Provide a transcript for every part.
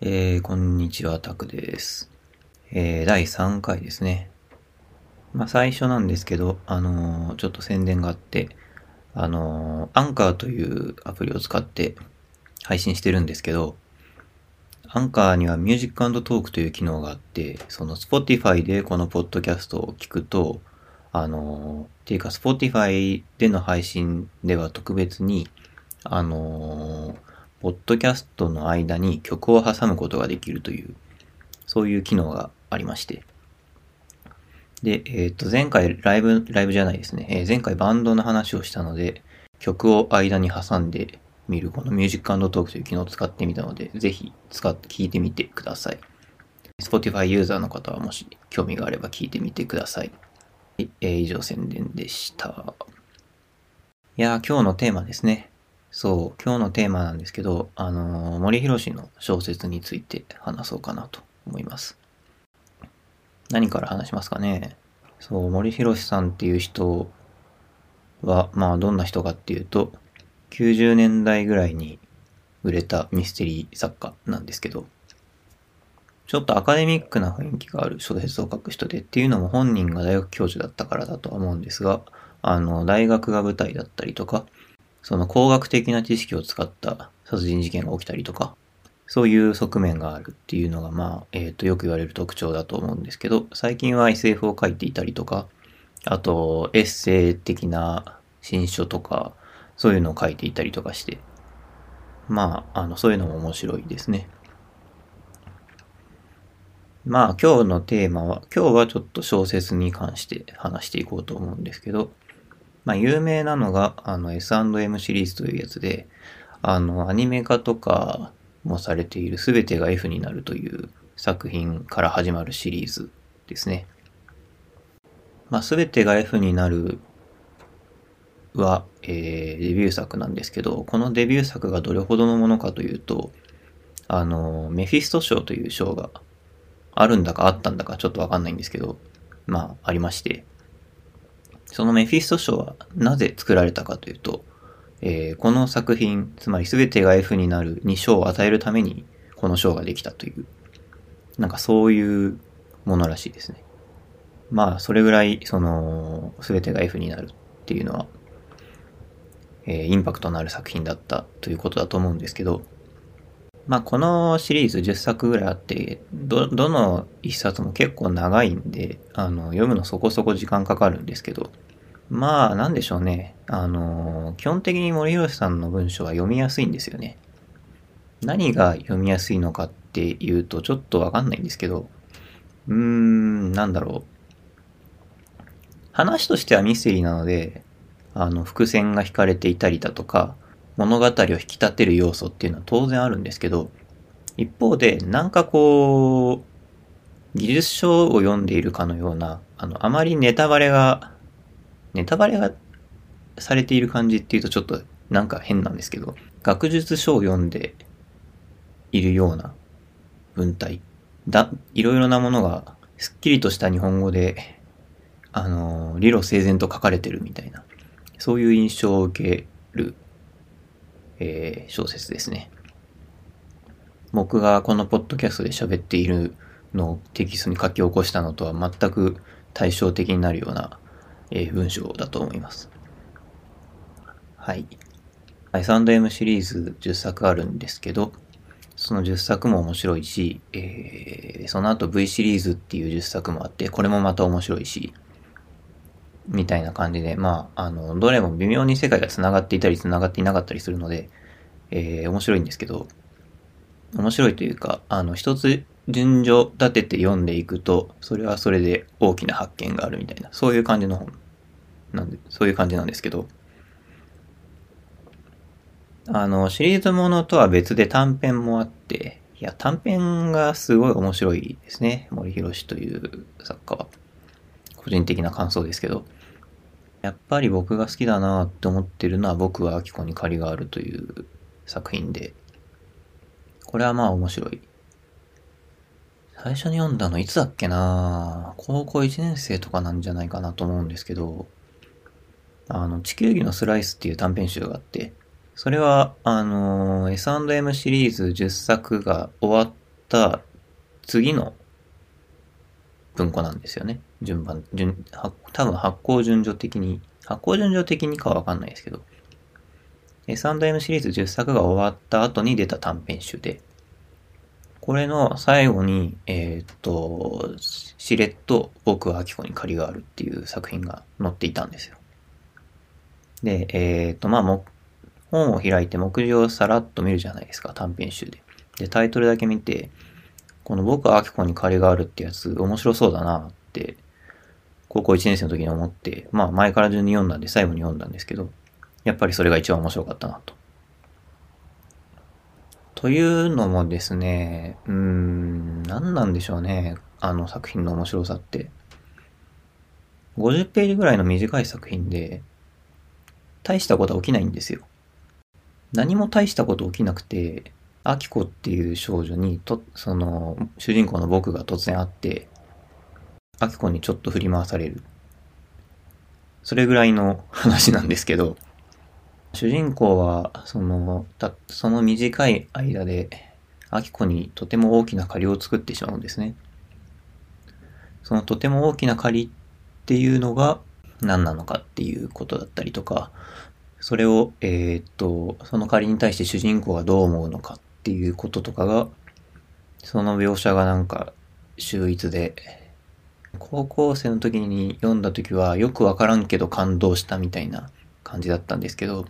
えー、こんにちは、タクです。えー、第3回ですね。まあ、最初なんですけど、あのーちょっと宣伝があって、あのーアンカーというアプリを使って配信してるんですけど、アンカーには Music + Talk という機能があって、その Spotify でこのポッドキャストを聞くと、あのーっていうか Spotify での配信では特別に、あのーポッドキャストの間に曲を挟むことができるという、そういう機能がありまして。で、えっ、と、前回ライブ、ライブじゃないですね。えー前回バンドの話をしたので、曲を間に挟んでみる、この Music + Talk という機能を使ってみたので、ぜひ使って聞いてみてください。Spotify ユーザーの方はもし興味があれば聞いてみてください。えー以上宣伝でした。いや、今日のテーマですね。そう、今日のテーマなんですけど、あのー森博の小説について話そうかなと思います。何から話しますかね？そう、森博さんっていう人は、まあ、どんな人かっていうと、90年代ぐらいに売れたミステリー作家なんですけど、ちょっとアカデミックな雰囲気がある小説を書く人でっていうのも本人が大学教授だったからだとは思うんですが、あの、大学が舞台だったりとか、その工学的な知識を使った殺人事件が起きたりとか、そういう側面があるっていうのが、まあ、えっ、と、よく言われる特徴だと思うんですけど、最近は SF を書いていたりとか、あと、エッセイ的な新書とか、そういうのを書いていたりとかして、まあ、あの、そういうのも面白いですね。まあ、今日のテーマは、今日はちょっと小説に関して話していこうと思うんですけど、まあ、有名なのが、あの、S&M シリーズというやつで、あの、アニメ化とかもされているすべてが F になるという作品から始まるシリーズですね。まあ、すべてが F になるは、えーデビュー作なんですけど、このデビュー作がどれほどのものかというと、あの、メフィスト賞という賞があるんだかあったんだかちょっとわかんないんですけど、まあ、ありまして、そのメフィスト賞はなぜ作られたかというと、えーこの作品、つまり全てが F になるに賞を与えるために、この賞ができたという、なんかそういうものらしいですね。まあ、それぐらい、その、全てが F になるっていうのは、えーインパクトのある作品だったということだと思うんですけど、まあ、このシリーズ10作ぐらいあって、ど、どの一冊も結構長いんで、あの、読むのそこそこ時間かかるんですけど、まあ、なんでしょうね。あの、基本的に森博さんの文章は読みやすいんですよね。何が読みやすいのかっていうと、ちょっとわかんないんですけど、うーん、なんだろう。話としてはミステリーなので、あの、伏線が引かれていたりだとか、物語を引き立てる要素っていうのは当然あるんですけど、一方で、なんかこう、技術書を読んでいるかのような、あの、あまりネタバレが、ネタバレがされている感じっていうとちょっとなんか変なんですけど、学術書を読んでいるような文体。だ、いろいろなものが、すっきりとした日本語で、あの、理路整然と書かれてるみたいな、そういう印象を受ける、えー小説ですね。僕がこのポッドキャストで喋っているのをテキストに書き起こしたのとは全く対照的になるような、えー文章だと思います。はい。S&M シリーズ10作あるんですけど、その10作も面白いし、えーその後 V シリーズっていう10作もあって、これもまた面白いし、みたいな感じで、まあ、あの、どれも微妙に世界が繋がっていたり繋がっていなかったりするので、えー面白いんですけど、面白いというか、あの、一つ順序立てて読んでいくと、それはそれで大きな発見があるみたいな、そういう感じの本なんで、そういう感じなんですけど、あの、シリーズものとは別で短編もあって、いや、短編がすごい面白いですね。森博という作家は。個人的な感想ですけど。やっぱり僕が好きだなって思ってるのは僕は秋子に借りがあるという作品で、これはまあ面白い。最初に読んだのいつだっけな？高校1年生とかなんじゃないかなと思うんですけど、あの、地球儀のスライスっていう短編集があって、それは、あの、S&M シリーズ10作が終わった次の文庫なんですよね。順番、順、多分発行順序的に、発行順序的にかはわかんないですけど、S&M シリーズ10作が終わった後に出た短編集で、これの最後に、えー、っと、しれっと僕はアキコに借りがあるっていう作品が載っていたんですよ。で、えー、っと、まあ、も、本を開いて目次をさらっと見るじゃないですか、短編集で。で、タイトルだけ見て、この僕はアキコに借りがあるってやつ面白そうだなって、高校1年生の時に思って、まあ前から順に読んだんで最後に読んだんですけど、やっぱりそれが一番面白かったなと。というのもですね、うーん、何なんでしょうね。あの作品の面白さって。50ページぐらいの短い作品で、大したことは起きないんですよ。何も大したこと起きなくて、アキコっていう少女に、と、その、主人公の僕が突然会って、アキコにちょっと振り回される。それぐらいの話なんですけど、主人公は、その、た、その短い間で、アキコにとても大きな借りを作ってしまうんですね。そのとても大きな借りっていうのが何なのかっていうことだったりとか、それを、えー、っと、その借りに対して主人公がどう思うのかっていうこととかが、その描写がなんか秀逸で、高校生の時に読んだ時はよくわからんけど感動したみたいな感じだったんですけど、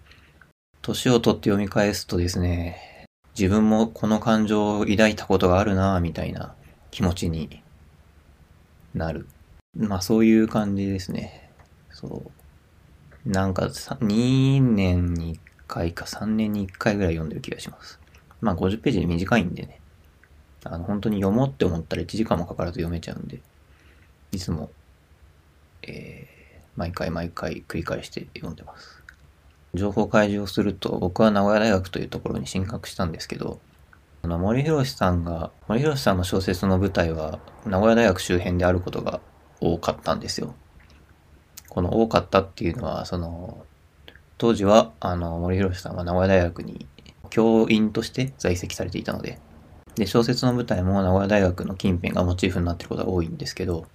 年を取って読み返すとですね、自分もこの感情を抱いたことがあるなみたいな気持ちになる。まあそういう感じですね。そう。なんか2年に1回か3年に1回ぐらい読んでる気がします。まあ50ページで短いんでね。あの本当に読もうって思ったら1時間もかからず読めちゃうんで、いつも、えー、毎回毎回繰り返して読んでます。情報開示をすると、僕は名古屋大学というところに進学したんですけど、あの森博さんが、森博さんの小説の舞台は名古屋大学周辺であることが多かったんですよ。この多かったっていうのは、その、当時は、あの、森博さんは名古屋大学に教員として在籍されていたので、で、小説の舞台も名古屋大学の近辺がモチーフになってることが多いんですけど、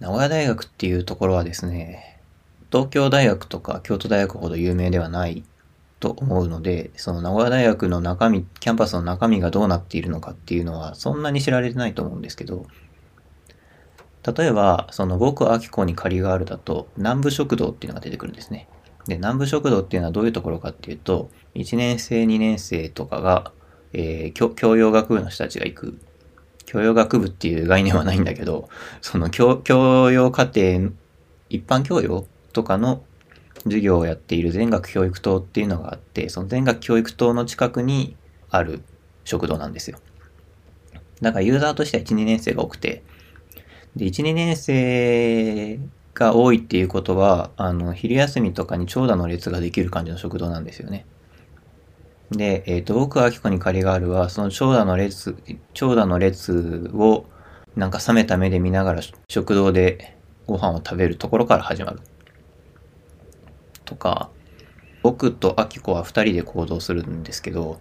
名古屋大学っていうところはですね、東京大学とか京都大学ほど有名ではないと思うので、その名古屋大学の中身、キャンパスの中身がどうなっているのかっていうのはそんなに知られてないと思うんですけど、例えば、その僕秋子に借りがあるだと、南部食堂っていうのが出てくるんですね。で、南部食堂っていうのはどういうところかっていうと、1年生、2年生とかが、えー、教養学部の人たちが行く、教養学部っていう概念はないんだけど、その教、教養課程、一般教養とかの授業をやっている全学教育棟っていうのがあって、その全学教育棟の近くにある食堂なんですよ。だからユーザーとしては1、2年生が多くて、で、1、2年生が多いっていうことは、あの、昼休みとかに長蛇の列ができる感じの食堂なんですよね。で、えっ、ー、と、僕は秋子に借りがあるは、その長蛇の列、長蛇の列を、なんか冷めた目で見ながら食堂でご飯を食べるところから始まる。とか、僕とアキコは二人で行動するんですけど、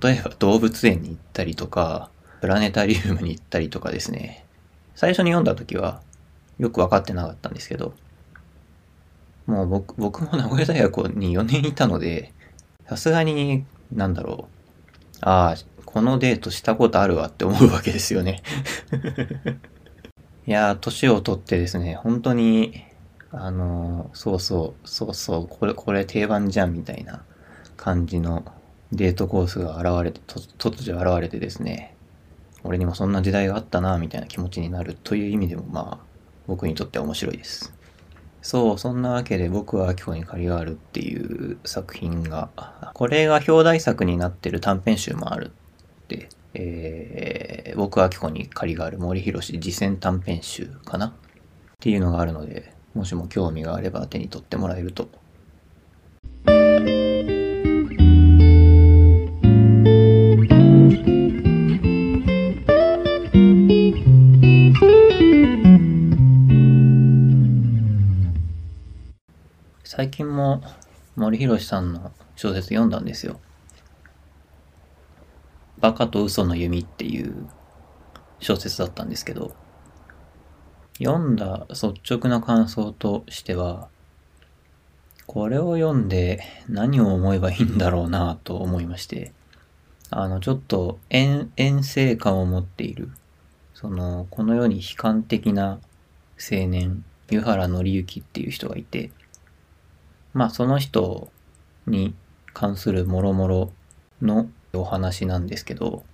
例えば動物園に行ったりとか、プラネタリウムに行ったりとかですね。最初に読んだ時はよく分かってなかったんですけど、もう僕僕も名古屋大学に4年いたので、さすがに、なんだろう。ああ、このデートしたことあるわって思うわけですよね いやー、年をとってですね、本当にあの、そうそう、そうそう、これ、これ定番じゃんみたいな感じのデートコースが現れて、突如現れてですね、俺にもそんな時代があったな、みたいな気持ちになるという意味でも、まあ、僕にとっては面白いです。そう、そんなわけで僕は今日に借りがあるっていう作品が、これが表題作になってる短編集もあるって、えー、僕は今日に借りがある森博次戦短編集かな？っていうのがあるので、もしも興味があれば手に取ってもらえると。最近も森博さんの小説読んだんですよ。バカと嘘の弓っていう小説だったんですけど、読んだ率直な感想としては、これを読んで何を思えばいいんだろうなと思いまして、あの、ちょっと遠、遠征感を持っている、その、この世に悲観的な青年、湯原紀之っていう人がいて、まあその人に関するもろもろのお話なんですけど、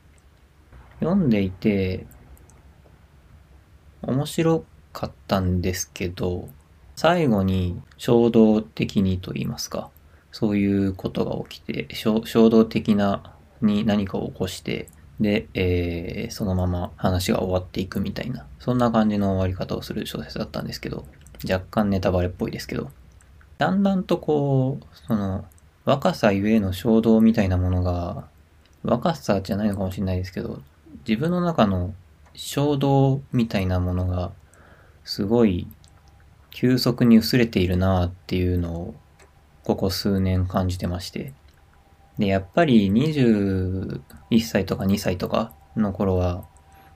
読んでいて面白かったんですけど、最後に衝動的にと言いますか、そういうことが起きて、衝動的なに何かを起こして、で、えー、そのまま話が終わっていくみたいな、そんな感じの終わり方をする小説だったんですけど、若干ネタバレっぽいですけど、だんだんとこう、その、若さゆえの衝動みたいなものが、若さじゃないのかもしれないですけど、自分の中の衝動みたいなものが、すごい急速に薄れているなっていうのを、ここ数年感じてまして。で、やっぱり21歳とか2歳とかの頃は、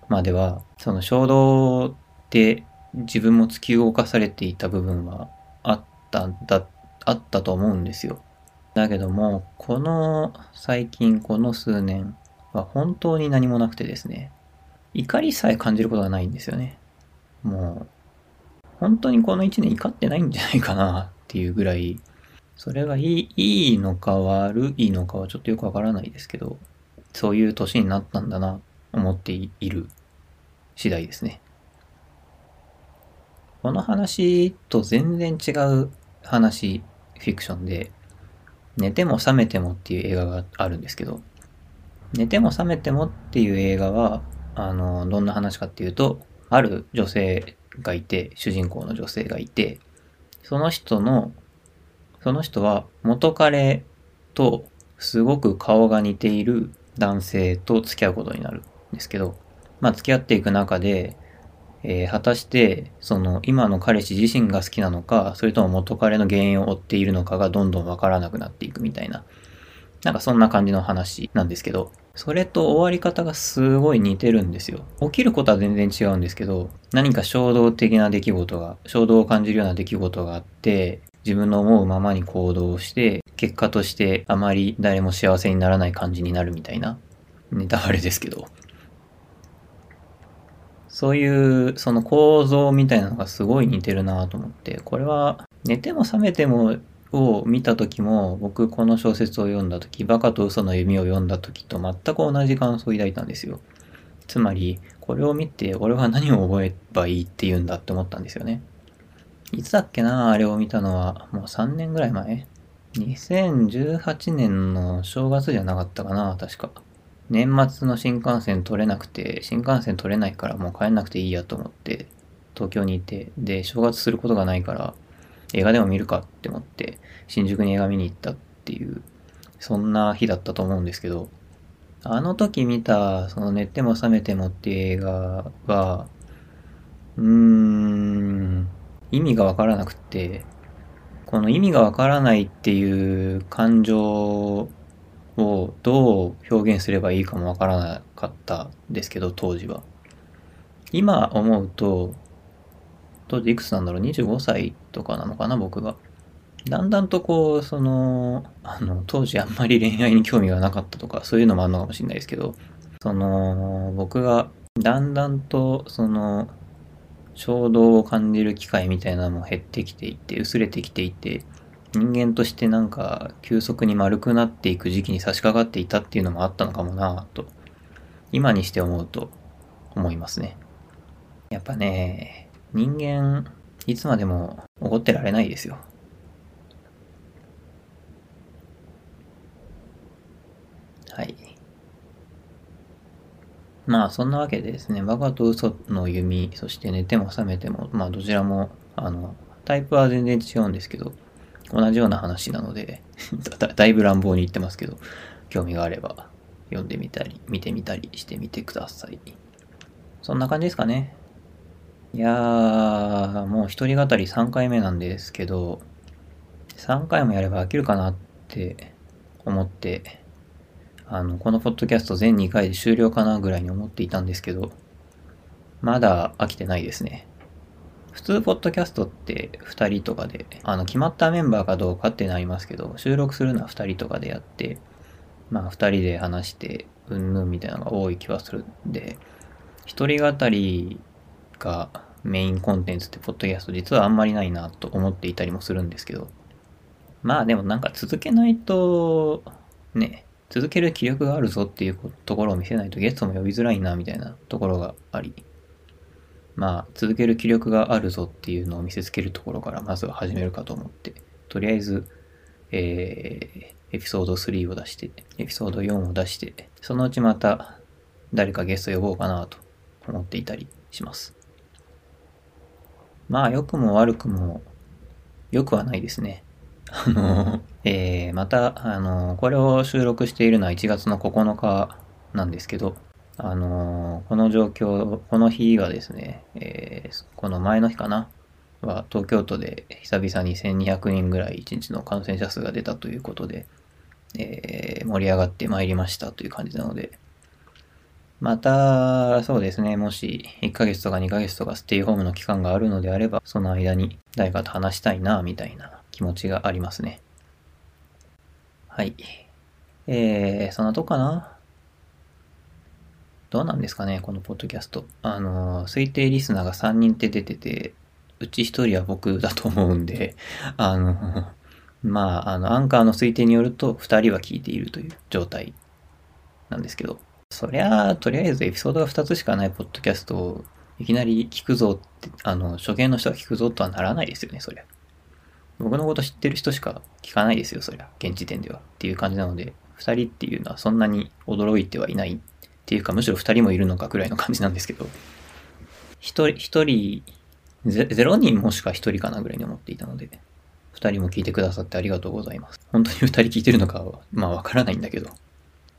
までは、その衝動で自分も突き動かされていた部分はあったんだ、あったと思うんですよ。だけども、この最近この数年は本当に何もなくてですね、怒りさえ感じることがないんですよね。もう、本当にこの1年怒ってないんじゃないかなっていうぐらい、それがいい、いいのか悪いのかはちょっとよくわからないですけど、そういう年になったんだな、思っている次第ですね。この話と全然違う話、フィクションで、寝ても覚めてもっていう映画があるんですけど、寝ても覚めてもっていう映画は、あの、どんな話かっていうと、ある女性がいて、主人公の女性がいて、その人のその人は元彼とすごく顔が似ている男性と付き合うことになるんですけど、まあ付き合っていく中で、えー、果たしてその今の彼氏自身が好きなのか、それとも元彼の原因を追っているのかがどんどんわからなくなっていくみたいな、なんかそんな感じの話なんですけど、それと終わり方がすごい似てるんですよ。起きることは全然違うんですけど、何か衝動的な出来事が、衝動を感じるような出来事があって、自分の思うままに行動して、結果としてあまり誰も幸せにならない感じになるみたいな、ネタバレですけど。そういう、その構造みたいなのがすごい似てるなと思って、これは寝ても覚めてもを見た時も、僕この小説を読んだ時、バカと嘘の弓を読んだ時と全く同じ感想を抱いたんですよ。つまり、これを見て俺は何を覚えばいいって言うんだって思ったんですよね。いつだっけなあれを見たのは、もう3年ぐらい前 ?2018 年の正月じゃなかったかな確か。年末の新幹線取れなくて、新幹線取れないからもう帰んなくていいやと思って、東京にいて、で、正月することがないから、映画でも見るかって思って、新宿に映画見に行ったっていう、そんな日だったと思うんですけど、あの時見た、その寝ても覚めてもっていう映画は、うーん、意味がわからなくて、この意味がわからないっていう感情をどう表現すればいいかもわからなかったですけど、当時は。今思うと、当時いくつなんだろう ?25 歳とかなのかな僕が。だんだんとこう、その、あの、当時あんまり恋愛に興味がなかったとか、そういうのもあるのかもしれないですけど、その、僕がだんだんと、その、衝動を感じる機会みたいなのも減ってきていて、薄れてきていて、人間としてなんか急速に丸くなっていく時期に差し掛かっていたっていうのもあったのかもなと、今にして思うと思いますね。やっぱね、人間、いつまでも怒ってられないですよ。はい。まあそんなわけでですね、バカと嘘の弓、そして寝ても覚めても、まあどちらも、あの、タイプは全然違うんですけど、同じような話なので だ、だいぶ乱暴に言ってますけど、興味があれば読んでみたり、見てみたりしてみてください。そんな感じですかね。いやー、もう一人語り3回目なんですけど、3回もやれば飽きるかなって思って、あの、このポッドキャスト全2回で終了かなぐらいに思っていたんですけど、まだ飽きてないですね。普通、ポッドキャストって2人とかで、あの、決まったメンバーかどうかってなりますけど、収録するのは2人とかでやって、まあ、2人で話して、うんぬんみたいなのが多い気はするんで、一人語りがメインコンテンツってポッドキャスト実はあんまりないなと思っていたりもするんですけど、まあでもなんか続けないと、ね、続ける気力があるぞっていうところを見せないとゲストも呼びづらいなみたいなところがあり、まあ続ける気力があるぞっていうのを見せつけるところからまずは始めるかと思って、とりあえず、えー、エピソード3を出して、エピソード4を出して、そのうちまた誰かゲスト呼ぼうかなと思っていたりします。まあ良くも悪くも良くはないですね。あの、えー、また、あの、これを収録しているのは1月の9日なんですけど、あの、この状況、この日はですね、えー、この前の日かな？は東京都で久々に1200人ぐらい1日の感染者数が出たということで、えー、盛り上がってまいりましたという感じなので、また、そうですね、もし1ヶ月とか2ヶ月とかステイホームの期間があるのであれば、その間に誰かと話したいな、みたいな気持ちがありますね。はい。えー、そんなとこかな？どうなんですかね、このポッドキャスト。あの、推定リスナーが3人って出てて、うち1人は僕だと思うんで、あの、まあ、あの、アンカーの推定によると、2人は聞いているという状態なんですけど、そりゃあ、とりあえずエピソードが2つしかないポッドキャストをいきなり聞くぞって、あの、初見の人が聞くぞとはならないですよね、そりゃ。僕のこと知ってる人しか聞かないですよ、そりゃ。現時点では。っていう感じなので、二人っていうのはそんなに驚いてはいないっていうか、むしろ二人もいるのかくらいの感じなんですけど、一人、一人、ゼロ人もしか一人かなぐらいに思っていたので、二人も聞いてくださってありがとうございます。本当に二人聞いてるのかは、まあわからないんだけど。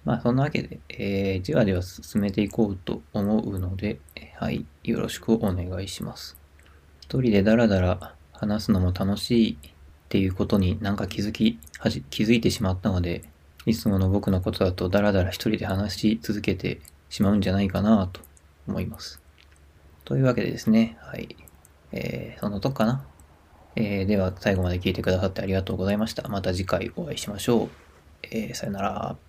まあそんなわけで、えー、じわじわ進めていこうと思うので、はい、よろしくお願いします。一人でダラダラ話すのも楽しいっていうことになんか気づき、気づいてしまったので、いつもの僕のことだとダラダラ一人で話し続けてしまうんじゃないかなと思います。というわけでですね、はい。えー、そのとこかな。えー、では最後まで聞いてくださってありがとうございました。また次回お会いしましょう。えー、さよなら。